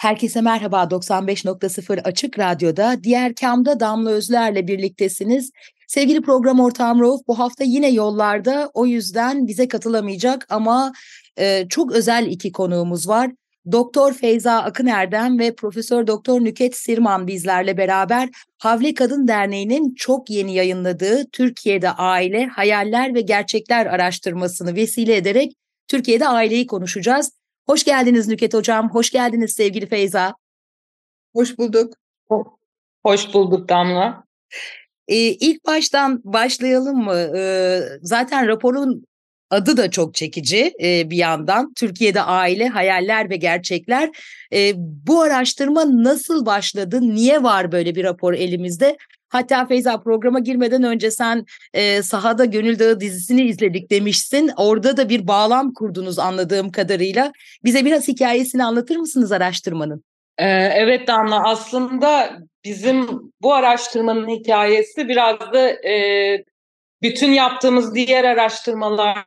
Herkese merhaba 95.0 Açık Radyo'da diğer kamda Damla Özler'le birliktesiniz. Sevgili program ortağım Rauf bu hafta yine yollarda o yüzden bize katılamayacak ama e, çok özel iki konuğumuz var. Doktor Feyza Akıner'den ve Profesör Doktor Nüket Sirman bizlerle beraber Havle Kadın Derneği'nin çok yeni yayınladığı Türkiye'de Aile, Hayaller ve Gerçekler araştırmasını vesile ederek Türkiye'de aileyi konuşacağız. Hoş geldiniz Nüket Hocam, hoş geldiniz sevgili Feyza. Hoş bulduk. Hoş bulduk Damla. Ee, ilk baştan başlayalım mı? Ee, zaten raporun adı da çok çekici e, bir yandan. Türkiye'de aile, hayaller ve gerçekler. E, bu araştırma nasıl başladı? Niye var böyle bir rapor elimizde? Hatta Feyza programa girmeden önce sen e, sahada Gönül Dağı dizisini izledik demişsin. Orada da bir bağlam kurdunuz anladığım kadarıyla. Bize biraz hikayesini anlatır mısınız araştırmanın? Ee, evet Damla aslında bizim bu araştırmanın hikayesi biraz da e, bütün yaptığımız diğer araştırmalar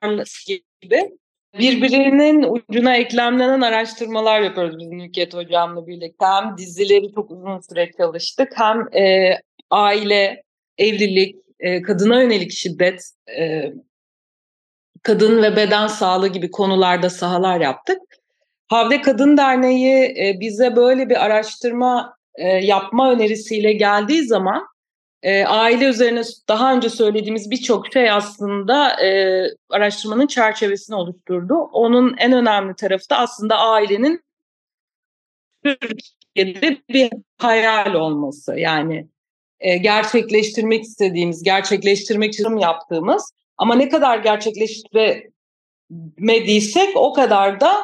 gibi birbirinin ucuna eklemlenen araştırmalar yapıyoruz biz Nüket Hocam'la birlikte. Hem dizileri çok uzun süre çalıştık hem e, aile, evlilik, e, kadına yönelik şiddet, e, kadın ve beden sağlığı gibi konularda sahalar yaptık. Havle Kadın Derneği e, bize böyle bir araştırma e, yapma önerisiyle geldiği zaman e, aile üzerine daha önce söylediğimiz birçok şey aslında e, araştırmanın çerçevesini oluşturdu. Onun en önemli tarafı da aslında ailenin Türkiye'de bir hayal olması. Yani e, gerçekleştirmek istediğimiz, gerçekleştirmek için yaptığımız ama ne kadar gerçekleştiremediysek o kadar da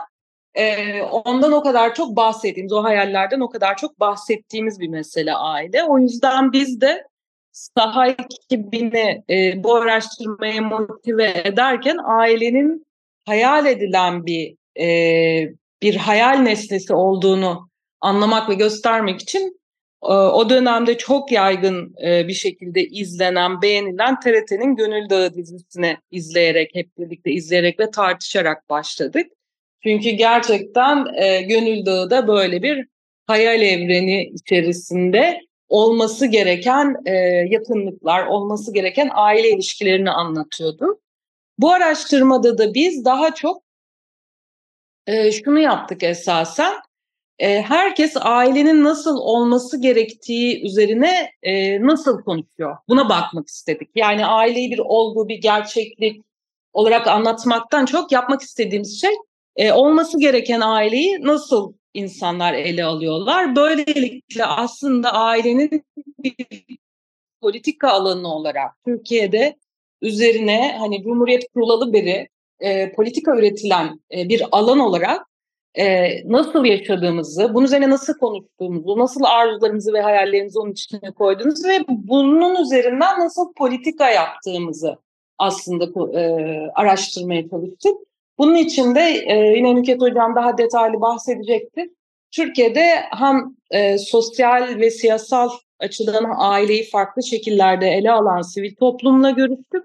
e, ondan o kadar çok bahsettiğimiz, o hayallerden o kadar çok bahsettiğimiz bir mesele aile. O yüzden biz de saha ekibini e, bu araştırmaya motive ederken ailenin hayal edilen bir e, bir hayal nesnesi olduğunu anlamak ve göstermek için o dönemde çok yaygın e, bir şekilde izlenen, beğenilen TRT'nin Gönül Dağı dizisini izleyerek, hep birlikte izleyerek ve tartışarak başladık. Çünkü gerçekten e, Gönül Dağı da böyle bir hayal evreni içerisinde olması gereken e, yakınlıklar, olması gereken aile ilişkilerini anlatıyordu. Bu araştırmada da biz daha çok şunu yaptık esasen. E, herkes ailenin nasıl olması gerektiği üzerine e, nasıl konuşuyor? Buna bakmak istedik. Yani aileyi bir olgu, bir gerçeklik olarak anlatmaktan çok yapmak istediğimiz şey e, olması gereken aileyi nasıl insanlar ele alıyorlar. Böylelikle aslında ailenin bir politika alanı olarak Türkiye'de üzerine hani Cumhuriyet kurulalı beri e, politika üretilen e, bir alan olarak e, nasıl yaşadığımızı, bunun üzerine nasıl konuştuğumuzu, nasıl arzularımızı ve hayallerimizi onun içine koyduğumuzu ve bunun üzerinden nasıl politika yaptığımızı aslında e, araştırmaya çalıştık. Bunun için de e, yine Nüket Hocam daha detaylı bahsedecektir. Türkiye'de hem e, sosyal ve siyasal açıdan aileyi farklı şekillerde ele alan sivil toplumla görüştük.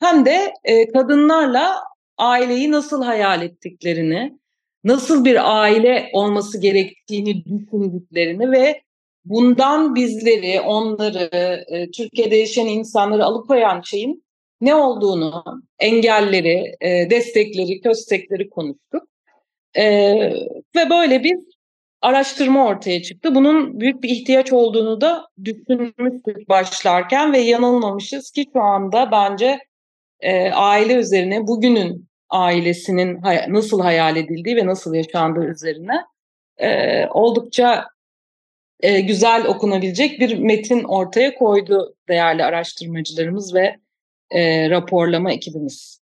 Hem de e, kadınlarla aileyi nasıl hayal ettiklerini, nasıl bir aile olması gerektiğini düşündüklerini ve bundan bizleri, onları, e, Türkiye'de yaşayan insanları alıkoyan şeyin ne olduğunu, engelleri, e, destekleri, köstekleri konuştuk. E, ve böyle bir araştırma ortaya çıktı. Bunun büyük bir ihtiyaç olduğunu da düşünmüştük başlarken ve yanılmamışız ki şu anda bence aile üzerine bugünün ailesinin hay- nasıl hayal edildiği ve nasıl yaşandığı üzerine e, oldukça e, güzel okunabilecek bir metin ortaya koydu değerli araştırmacılarımız ve e, raporlama ekibimiz.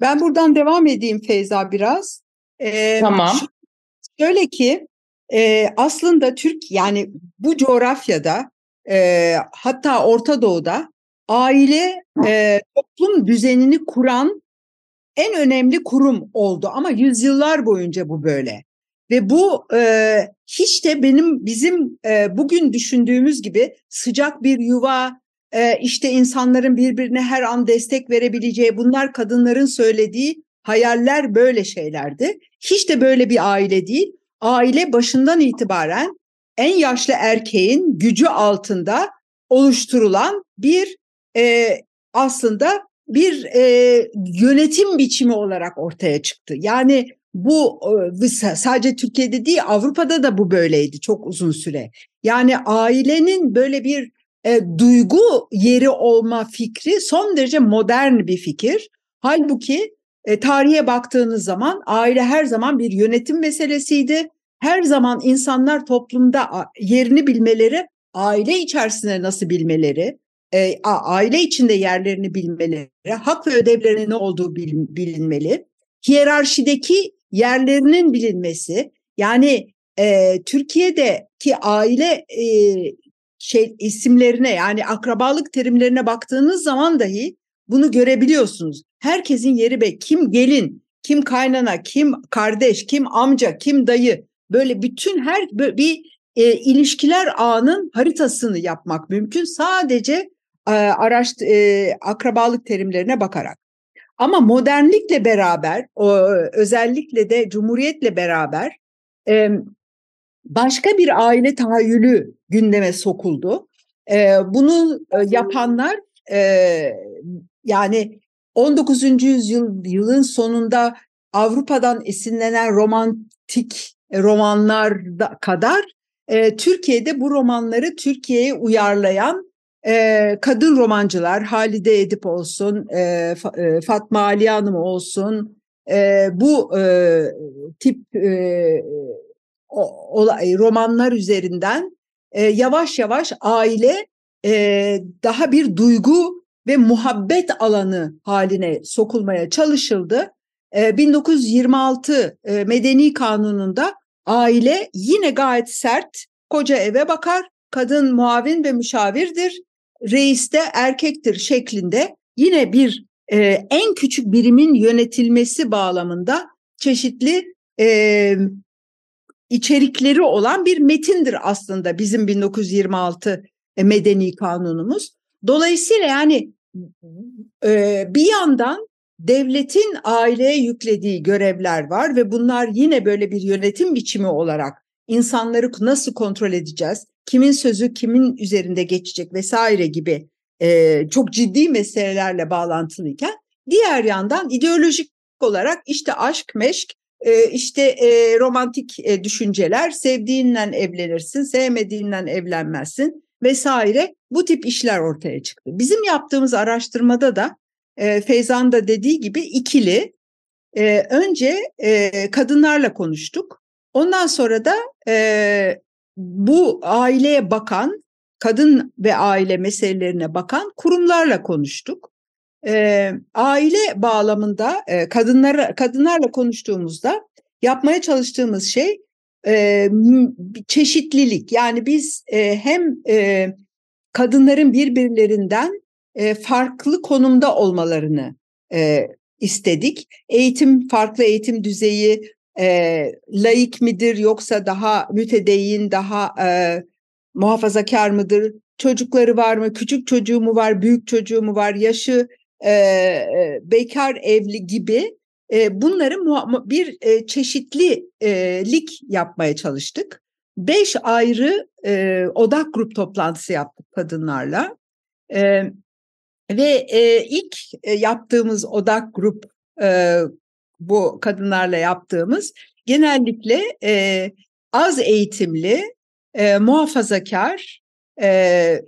Ben buradan devam edeyim Feyza biraz. Ee, tamam. Şöyle ki e, aslında Türk yani bu coğrafyada e, hatta Orta Doğu'da aile e, toplum düzenini kuran en önemli kurum oldu ama yüzyıllar boyunca bu böyle. Ve bu e, hiç de benim bizim e, bugün düşündüğümüz gibi sıcak bir yuva, e, işte insanların birbirine her an destek verebileceği bunlar kadınların söylediği hayaller böyle şeylerdi. Hiç de böyle bir aile değil. Aile başından itibaren en yaşlı erkeğin gücü altında oluşturulan bir e, aslında bir e, yönetim biçimi olarak ortaya çıktı. Yani bu e, sadece Türkiye'de değil Avrupa'da da bu böyleydi çok uzun süre. Yani ailenin böyle bir e, duygu yeri olma fikri son derece modern bir fikir. Halbuki e, tarihe baktığınız zaman aile her zaman bir yönetim meselesiydi. Her zaman insanlar toplumda yerini bilmeleri, aile içerisinde nasıl bilmeleri, e, aile içinde yerlerini bilmeleri, hak ve ödevlerinin ne olduğu bilinmeli. Hiyerarşideki yerlerinin bilinmesi, yani e, Türkiye'deki aile e, şey isimlerine yani akrabalık terimlerine baktığınız zaman dahi bunu görebiliyorsunuz. Herkesin yeri be kim gelin, kim kaynana, kim kardeş, kim amca, kim dayı böyle bütün her bir e, ilişkiler ağının haritasını yapmak mümkün. Sadece e, araş e, akrabalık terimlerine bakarak. Ama modernlikle beraber, o, özellikle de cumhuriyetle beraber e, başka bir aile tahayyülü gündeme sokuldu. E, bunu e, yapanlar e, yani 19. yüzyıl yılın sonunda Avrupa'dan esinlenen romantik romanlar kadar e, Türkiye'de bu romanları Türkiye'ye uyarlayan e, kadın romancılar Halide Edip olsun, e, e, Fatma Ali Hanım olsun, e, bu e, tip e, o, romanlar üzerinden e, yavaş yavaş aile e, daha bir duygu ve muhabbet alanı haline sokulmaya çalışıldı. E, 1926 e, Medeni Kanunu'nda aile yine gayet sert, koca eve bakar, kadın muavin ve müşavirdir, reis de erkektir şeklinde yine bir e, en küçük birimin yönetilmesi bağlamında çeşitli e, içerikleri olan bir metindir aslında bizim 1926 e, medeni kanunumuz. Dolayısıyla yani e, bir yandan devletin aileye yüklediği görevler var ve bunlar yine böyle bir yönetim biçimi olarak insanları nasıl kontrol edeceğiz, kimin sözü kimin üzerinde geçecek vesaire gibi e, çok ciddi meselelerle bağlantılıyken diğer yandan ideolojik olarak işte aşk, meşk, e, işte e, romantik e, düşünceler, sevdiğinden evlenirsin, sevmediğinden evlenmezsin vesaire bu tip işler ortaya çıktı. Bizim yaptığımız araştırmada da e, Feyzan da dediği gibi ikili e, önce e, kadınlarla konuştuk. Ondan sonra da e, bu aileye bakan, kadın ve aile meselelerine bakan kurumlarla konuştuk. E, aile bağlamında e, kadınlar kadınlarla konuştuğumuzda yapmaya çalıştığımız şey e, çeşitlilik. Yani biz e, hem e, kadınların birbirlerinden e, farklı konumda olmalarını e, istedik. Eğitim, farklı eğitim düzeyi, e, laik midir yoksa daha mütedeyyin, daha e, muhafazakar mıdır? Çocukları var mı? Küçük çocuğu mu var? Büyük çocuğu mu var? Yaşı e, bekar evli gibi e, bunları bir e, çeşitlilik yapmaya çalıştık. Beş ayrı e, odak grup toplantısı yaptık kadınlarla. E, ve e, ilk e, yaptığımız odak grup e, bu kadınlarla yaptığımız genellikle e, az eğitimli, e, muhafazakar, e,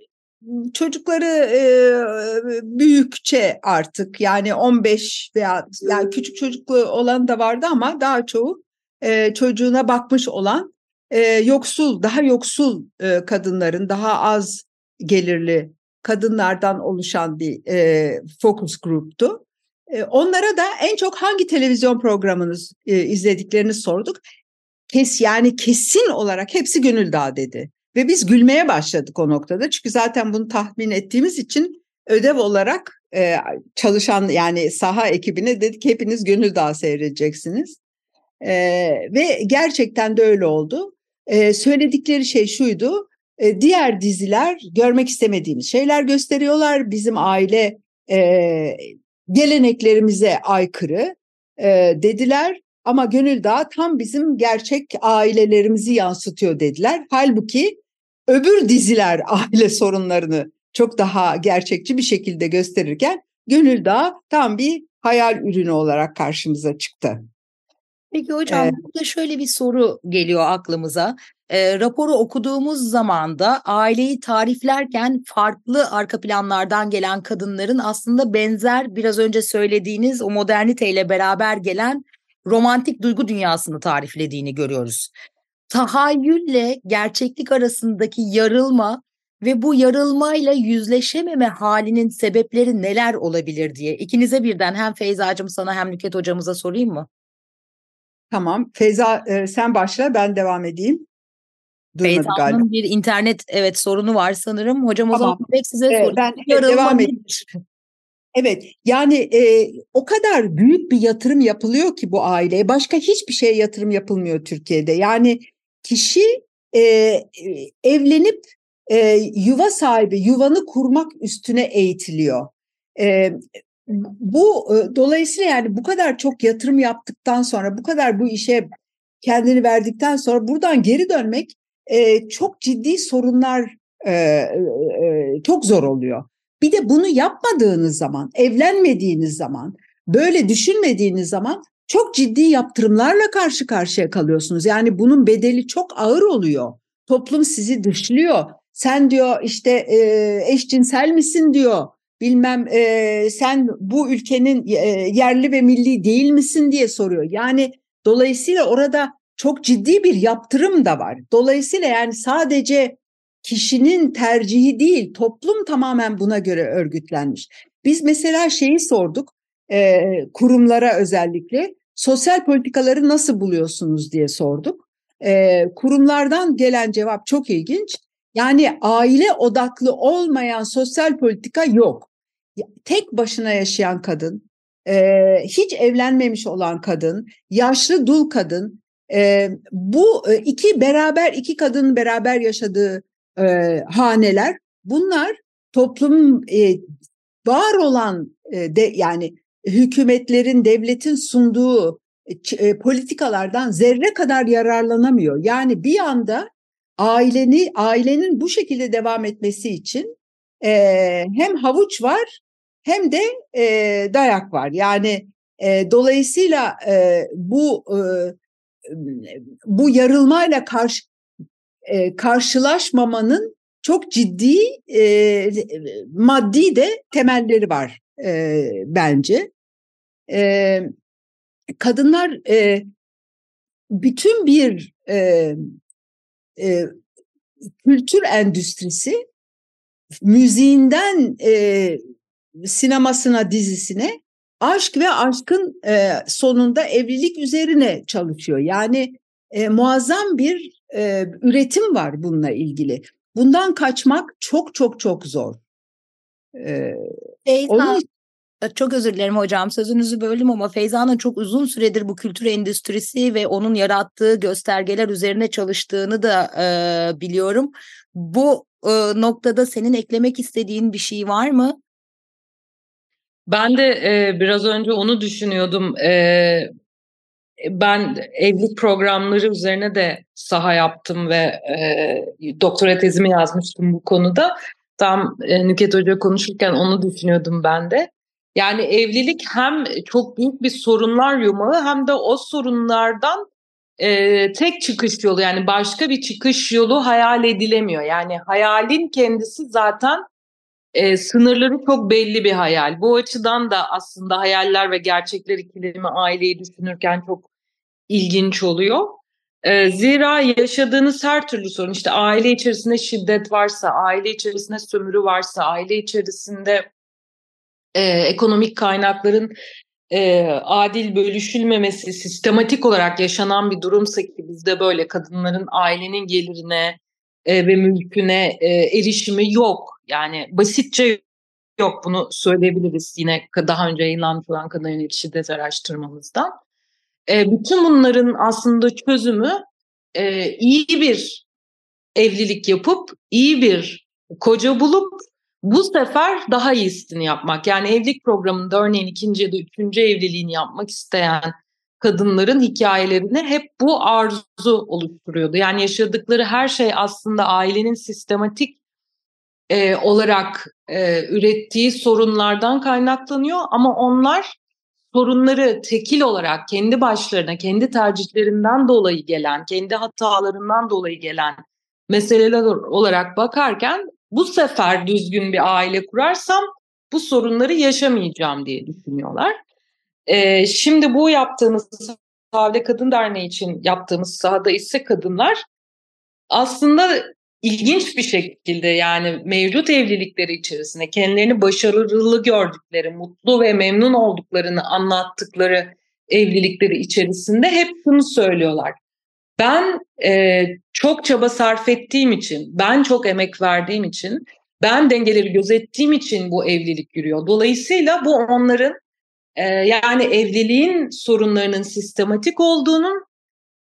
çocukları e, büyükçe artık yani 15 veya yani küçük çocuklu olan da vardı ama daha çoğu e, çocuğuna bakmış olan e, yoksul, daha yoksul e, kadınların, daha az gelirli kadınlardan oluşan bir e, focus gruptu. Onlara da en çok hangi televizyon programınız izlediklerini sorduk. Kes yani kesin olarak hepsi Gönül Dağı dedi. Ve biz gülmeye başladık o noktada. Çünkü zaten bunu tahmin ettiğimiz için ödev olarak çalışan yani saha ekibine dedik hepiniz Gönül Dağı seyredeceksiniz. Ve gerçekten de öyle oldu. Söyledikleri şey şuydu. Diğer diziler görmek istemediğimiz şeyler gösteriyorlar. Bizim aile geleneklerimize aykırı e, dediler. Ama Gönül Dağı tam bizim gerçek ailelerimizi yansıtıyor dediler. Halbuki öbür diziler aile sorunlarını çok daha gerçekçi bir şekilde gösterirken Gönül Dağı tam bir hayal ürünü olarak karşımıza çıktı. Peki hocam ee, burada şöyle bir soru geliyor aklımıza. E, raporu okuduğumuz zaman da aileyi tariflerken farklı arka planlardan gelen kadınların aslında benzer biraz önce söylediğiniz o moderniteyle beraber gelen romantik duygu dünyasını tariflediğini görüyoruz. Tahayyülle gerçeklik arasındaki yarılma ve bu yarılmayla yüzleşememe halinin sebepleri neler olabilir diye ikinize birden hem Feyzacığım sana hem Nüket hocamıza sorayım mı? Tamam. Feyza e, sen başla ben devam edeyim. Feyza'nın bir internet evet sorunu var sanırım. Hocam tamam. o zaman pek size ee, sorayım. Ben Yarılma devam edeyim. Evet yani e, o kadar büyük bir yatırım yapılıyor ki bu aileye. Başka hiçbir şeye yatırım yapılmıyor Türkiye'de. Yani kişi e, evlenip e, yuva sahibi, yuvanı kurmak üstüne eğitiliyor. E, bu e, dolayısıyla yani bu kadar çok yatırım yaptıktan sonra, bu kadar bu işe kendini verdikten sonra buradan geri dönmek e, çok ciddi sorunlar e, e, çok zor oluyor. Bir de bunu yapmadığınız zaman, evlenmediğiniz zaman, böyle düşünmediğiniz zaman çok ciddi yaptırımlarla karşı karşıya kalıyorsunuz. Yani bunun bedeli çok ağır oluyor. Toplum sizi dışlıyor. Sen diyor işte e, eşcinsel misin diyor. Bilmem e, sen bu ülkenin e, yerli ve milli değil misin diye soruyor. Yani dolayısıyla orada çok ciddi bir yaptırım da var. Dolayısıyla yani sadece kişinin tercihi değil, toplum tamamen buna göre örgütlenmiş. Biz mesela şeyi sorduk, e, kurumlara özellikle sosyal politikaları nasıl buluyorsunuz diye sorduk. E, kurumlardan gelen cevap çok ilginç. Yani aile odaklı olmayan sosyal politika yok. Tek başına yaşayan kadın, e, hiç evlenmemiş olan kadın, yaşlı dul kadın, e, bu iki beraber iki kadının beraber yaşadığı e, haneler, bunlar toplum e, var olan e, de yani hükümetlerin, devletin sunduğu e, politikalardan zerre kadar yararlanamıyor. Yani bir anda aileni ailenin bu şekilde devam etmesi için e, hem havuç var hem de e, dayak var. Yani e, dolayısıyla e, bu e, bu yarılmayla karşı e, karşılaşmamanın çok ciddi e, maddi de temelleri var e, bence. E, kadınlar e, bütün bir e, e, kültür endüstrisi müziğinden e, sinemasına dizisine aşk ve aşkın e, sonunda evlilik üzerine çalışıyor. Yani e, muazzam bir e, üretim var bununla ilgili. Bundan kaçmak çok çok çok zor. Ee, onun çok özür dilerim hocam sözünüzü böldüm ama Feyza'nın çok uzun süredir bu kültür endüstrisi ve onun yarattığı göstergeler üzerine çalıştığını da e, biliyorum. Bu e, noktada senin eklemek istediğin bir şey var mı? Ben de e, biraz önce onu düşünüyordum. E, ben evlilik programları üzerine de saha yaptım ve e, doktora tezimi yazmıştım bu konuda. Tam e, Nüket Hoca konuşurken onu düşünüyordum ben de. Yani evlilik hem çok büyük bir sorunlar yumağı hem de o sorunlardan e, tek çıkış yolu yani başka bir çıkış yolu hayal edilemiyor. Yani hayalin kendisi zaten e, sınırları çok belli bir hayal. Bu açıdan da aslında hayaller ve gerçekler ikilemi aileyi düşünürken çok ilginç oluyor. E, zira yaşadığınız her türlü sorun işte aile içerisinde şiddet varsa, aile içerisinde sömürü varsa, aile içerisinde e, ekonomik kaynakların e, adil bölüşülmemesi sistematik olarak yaşanan bir durumsa ki bizde böyle kadınların ailenin gelirine e, ve mülküne e, erişimi yok. Yani basitçe yok bunu söyleyebiliriz yine daha önce yayınlanmış olan yönelik şiddet araştırmamızdan. E, bütün bunların aslında çözümü iyi bir evlilik yapıp iyi bir koca bulup bu sefer daha iyisini yapmak. Yani evlilik programında örneğin ikinci ya da üçüncü evliliğini yapmak isteyen kadınların hikayelerini hep bu arzu oluşturuyordu. Yani yaşadıkları her şey aslında ailenin sistematik e, olarak e, ürettiği sorunlardan kaynaklanıyor ama onlar sorunları tekil olarak kendi başlarına, kendi tercihlerinden dolayı gelen, kendi hatalarından dolayı gelen meseleler olarak bakarken bu sefer düzgün bir aile kurarsam bu sorunları yaşamayacağım diye düşünüyorlar. Ee, şimdi bu yaptığımız Sahada Kadın Derneği için yaptığımız sahada ise kadınlar aslında ilginç bir şekilde yani mevcut evlilikleri içerisinde kendilerini başarılı gördükleri, mutlu ve memnun olduklarını anlattıkları evlilikleri içerisinde hep şunu söylüyorlar. Ben e, çok çaba sarf ettiğim için, ben çok emek verdiğim için, ben dengeleri gözettiğim için bu evlilik yürüyor. Dolayısıyla bu onların e, yani evliliğin sorunlarının sistematik olduğunun,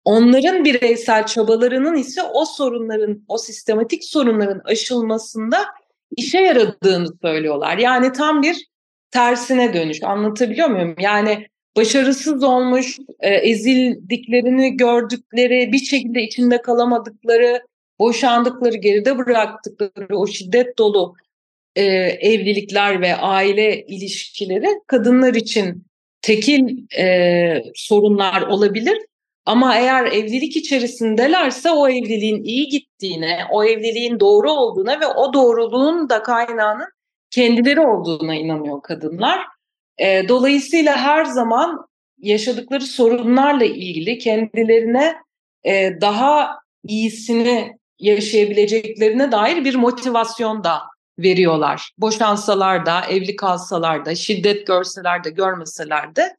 onların bireysel çabalarının ise o sorunların, o sistematik sorunların aşılmasında işe yaradığını söylüyorlar. Yani tam bir tersine dönüş. Anlatabiliyor muyum? Yani başarısız olmuş, e, ezildiklerini gördükleri, bir şekilde içinde kalamadıkları, boşandıkları, geride bıraktıkları o şiddet dolu e, evlilikler ve aile ilişkileri kadınlar için tekil e, sorunlar olabilir. Ama eğer evlilik içerisindelerse o evliliğin iyi gittiğine, o evliliğin doğru olduğuna ve o doğruluğun da kaynağının kendileri olduğuna inanıyor kadınlar. E, dolayısıyla her zaman yaşadıkları sorunlarla ilgili kendilerine e, daha iyisini yaşayabileceklerine dair bir motivasyon da veriyorlar. Boşansalar da, evli kalsalar da, şiddet görseler de, görmeseler de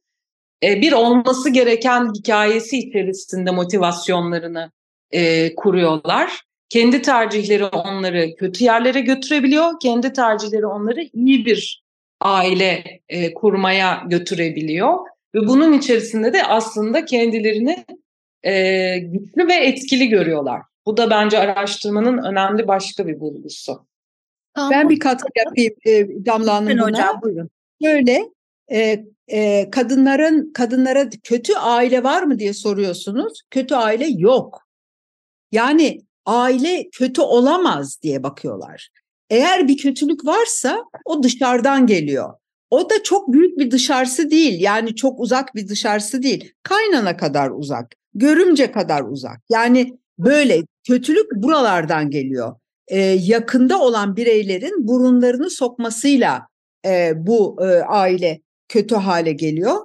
e, bir olması gereken hikayesi içerisinde motivasyonlarını e, kuruyorlar. Kendi tercihleri onları kötü yerlere götürebiliyor, kendi tercihleri onları iyi bir aile e, kurmaya götürebiliyor. Ve bunun içerisinde de aslında kendilerini güçlü ve etkili görüyorlar. Bu da bence araştırmanın önemli başka bir bulgusu. Tamam. Ben bir katkı yapayım e, Damla Hanım buna. Hocam buyurun. Böyle e, e, kadınların kadınlara kötü aile var mı diye soruyorsunuz. Kötü aile yok. Yani aile kötü olamaz diye bakıyorlar. Eğer bir kötülük varsa o dışarıdan geliyor. O da çok büyük bir dışarısı değil. Yani çok uzak bir dışarısı değil. Kaynana kadar uzak, görümce kadar uzak. Yani böyle kötülük buralardan geliyor. Ee, yakında olan bireylerin burunlarını sokmasıyla e, bu e, aile kötü hale geliyor.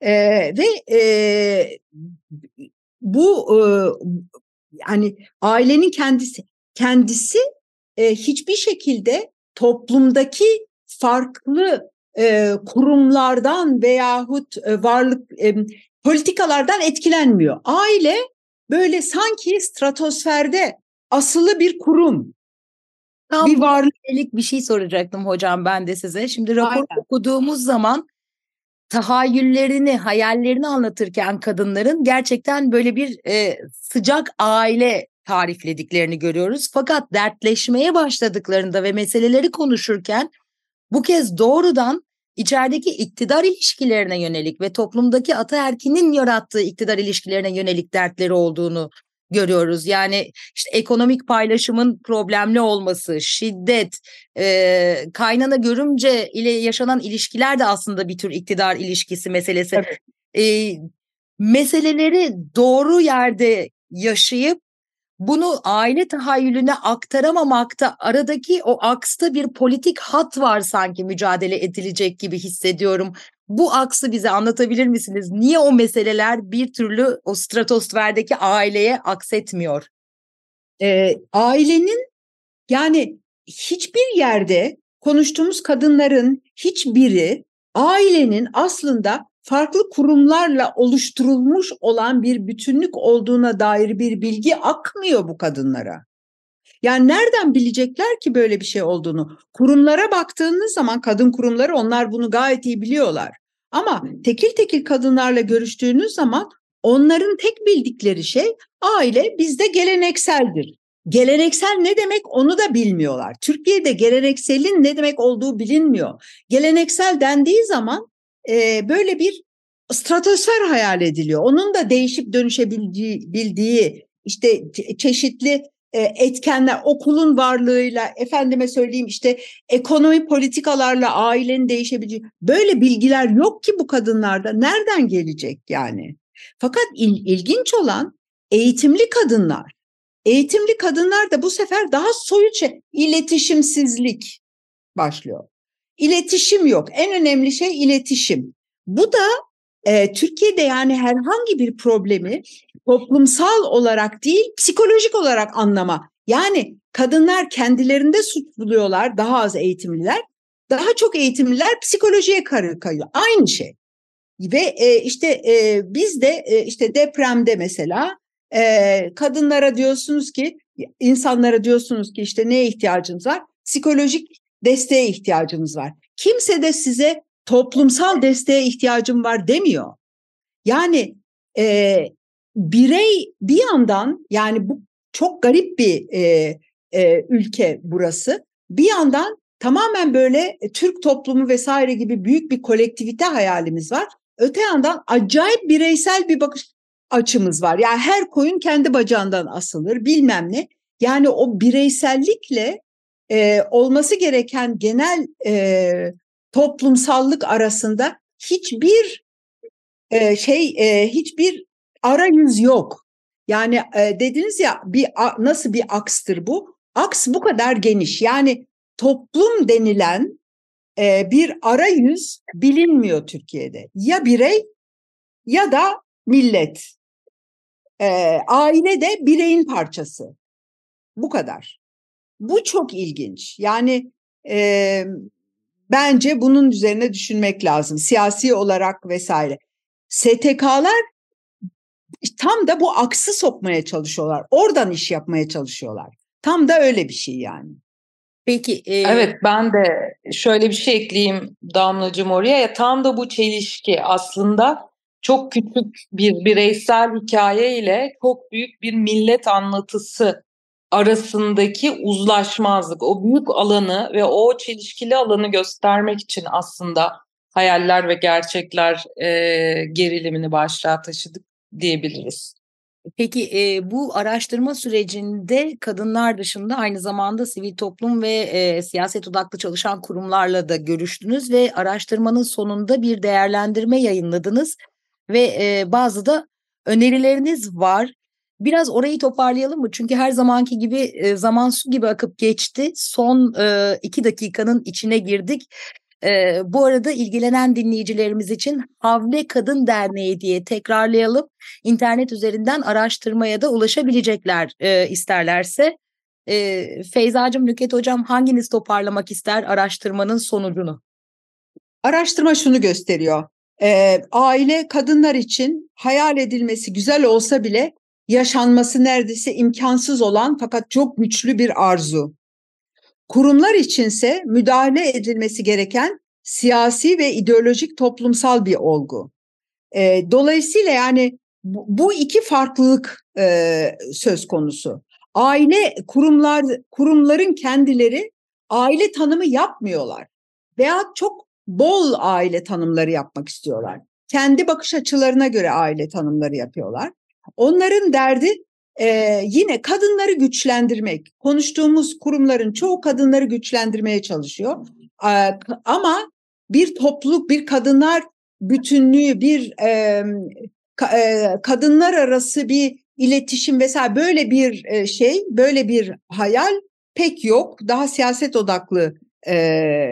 E, ve e, bu e, yani ailenin kendisi kendisi e, hiçbir şekilde toplumdaki farklı e, kurumlardan veyahut e, varlık e, politikalardan etkilenmiyor. Aile böyle sanki stratosferde asılı bir kurum. Tam bir varlık bir şey soracaktım hocam ben de size. Şimdi rapor Aynen. okuduğumuz zaman tahayyüllerini, hayallerini anlatırken kadınların gerçekten böyle bir e, sıcak aile tariflediklerini görüyoruz. Fakat dertleşmeye başladıklarında ve meseleleri konuşurken bu kez doğrudan içerideki iktidar ilişkilerine yönelik ve toplumdaki ataerkinin yarattığı iktidar ilişkilerine yönelik dertleri olduğunu görüyoruz. Yani işte ekonomik paylaşımın problemli olması, şiddet, e, kaynana görümce ile yaşanan ilişkiler de aslında bir tür iktidar ilişkisi meselesi. Evet. E, meseleleri doğru yerde yaşayıp bunu aile tahayyülüne aktaramamakta aradaki o aksta bir politik hat var sanki mücadele edilecek gibi hissediyorum. Bu aksı bize anlatabilir misiniz? Niye o meseleler bir türlü o stratosferdeki aileye aksetmiyor? Ee, ailenin yani hiçbir yerde konuştuğumuz kadınların hiçbiri ailenin aslında farklı kurumlarla oluşturulmuş olan bir bütünlük olduğuna dair bir bilgi akmıyor bu kadınlara. Yani nereden bilecekler ki böyle bir şey olduğunu? Kurumlara baktığınız zaman kadın kurumları onlar bunu gayet iyi biliyorlar. Ama tekil tekil kadınlarla görüştüğünüz zaman onların tek bildikleri şey aile bizde gelenekseldir. Geleneksel ne demek onu da bilmiyorlar. Türkiye'de gelenekselin ne demek olduğu bilinmiyor. Geleneksel dendiği zaman e, böyle bir stratosfer hayal ediliyor. Onun da değişip dönüşebildiği bildiği, işte çeşitli e, etkenler okulun varlığıyla efendime söyleyeyim işte ekonomi politikalarla ailenin değişebileceği böyle bilgiler yok ki bu kadınlarda. Nereden gelecek yani? Fakat il, ilginç olan eğitimli kadınlar. Eğitimli kadınlar da bu sefer daha soyut şey iletişimsizlik başlıyor İletişim yok en önemli şey iletişim bu da e, Türkiye'de yani herhangi bir problemi toplumsal olarak değil psikolojik olarak anlama. Yani kadınlar kendilerinde suç buluyorlar daha az eğitimliler. Daha çok eğitimliler psikolojiye kayıyor. Aynı şey. Ve e, işte e, biz de e, işte depremde mesela e, kadınlara diyorsunuz ki insanlara diyorsunuz ki işte neye ihtiyacınız var? Psikolojik desteğe ihtiyacımız var. Kimse de size toplumsal desteğe ihtiyacım var demiyor. Yani e, birey bir yandan yani bu çok garip bir e, e, ülke burası. Bir yandan tamamen böyle e, Türk toplumu vesaire gibi büyük bir kolektivite hayalimiz var. Öte yandan acayip bireysel bir bakış açımız var. Yani her koyun kendi bacağından asılır bilmem ne. Yani o bireysellikle e, olması gereken genel e, toplumsallık arasında hiçbir e, şey e, hiçbir arayüz yok. Yani e, dediniz ya bir nasıl bir akstır bu? Aks bu kadar geniş. Yani toplum denilen e, bir arayüz bilinmiyor Türkiye'de. Ya birey ya da millet. E, aile de bireyin parçası. Bu kadar. Bu çok ilginç. Yani e, bence bunun üzerine düşünmek lazım. Siyasi olarak vesaire. STK'lar tam da bu aksı sokmaya çalışıyorlar. Oradan iş yapmaya çalışıyorlar. Tam da öyle bir şey yani. Peki. E... Evet ben de şöyle bir şey ekleyeyim Damlacığım oraya. Ya, tam da bu çelişki aslında çok küçük bir bireysel hikaye ile çok büyük bir millet anlatısı arasındaki uzlaşmazlık, o büyük alanı ve o çelişkili alanı göstermek için aslında hayaller ve gerçekler e, gerilimini başlığa taşıdık diyebiliriz. Peki e, bu araştırma sürecinde kadınlar dışında aynı zamanda sivil toplum ve e, siyaset odaklı çalışan kurumlarla da görüştünüz ve araştırmanın sonunda bir değerlendirme yayınladınız ve e, bazı da önerileriniz var. Biraz orayı toparlayalım mı? Çünkü her zamanki gibi e, zaman su gibi akıp geçti. Son e, iki dakikanın içine girdik. E, bu arada ilgilenen dinleyicilerimiz için Havle Kadın Derneği diye tekrarlayalım. İnternet üzerinden araştırmaya da ulaşabilecekler isterlerse. E, Feyzacığım, Nüket Hocam hanginiz toparlamak ister araştırmanın sonucunu? Araştırma şunu gösteriyor. Aile kadınlar için hayal edilmesi güzel olsa bile yaşanması neredeyse imkansız olan fakat çok güçlü bir arzu. Kurumlar içinse müdahale edilmesi gereken siyasi ve ideolojik toplumsal bir olgu. E, dolayısıyla yani bu, bu iki farklılık e, söz konusu. Aile kurumlar kurumların kendileri aile tanımı yapmıyorlar veya çok bol aile tanımları yapmak istiyorlar. Kendi bakış açılarına göre aile tanımları yapıyorlar. Onların derdi e, yine kadınları güçlendirmek. Konuştuğumuz kurumların çoğu kadınları güçlendirmeye çalışıyor. E, ama bir topluluk, bir kadınlar bütünlüğü, bir e, ka, e, kadınlar arası bir iletişim vesaire böyle bir e, şey, böyle bir hayal pek yok. Daha siyaset odaklı e,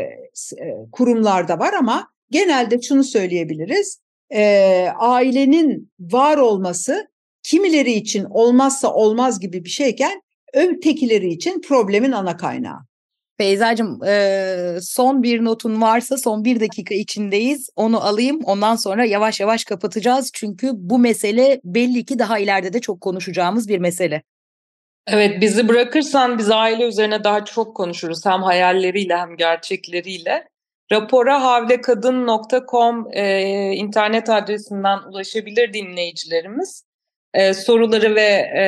kurumlarda var ama genelde şunu söyleyebiliriz. E, ailenin var olması kimileri için olmazsa olmaz gibi bir şeyken ötekileri için problemin ana kaynağı. Feyzacığım e, son bir notun varsa son bir dakika içindeyiz. Onu alayım. Ondan sonra yavaş yavaş kapatacağız. Çünkü bu mesele belli ki daha ileride de çok konuşacağımız bir mesele. Evet bizi bırakırsan biz aile üzerine daha çok konuşuruz. Hem hayalleriyle hem gerçekleriyle. Rapora havlekadın.com e, internet adresinden ulaşabilir dinleyicilerimiz. E, soruları ve e,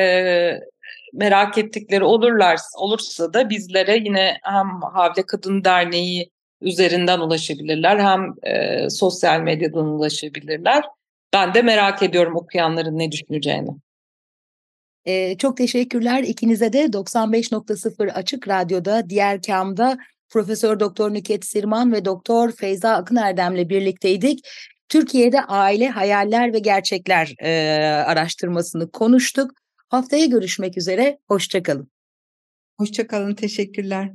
merak ettikleri olurlar olursa da bizlere yine hem Havle Kadın Derneği üzerinden ulaşabilirler hem e, sosyal medyadan ulaşabilirler. Ben de merak ediyorum okuyanların ne düşüneceğini. Ee, çok teşekkürler ikinize de 95.0 Açık Radyo'da diğer kamda Profesör Doktor Nüket Sirman ve Doktor Feyza Akın Erdem'le birlikteydik. Türkiye'de aile hayaller ve gerçekler e, araştırmasını konuştuk. Haftaya görüşmek üzere, hoşçakalın. Hoşçakalın, teşekkürler.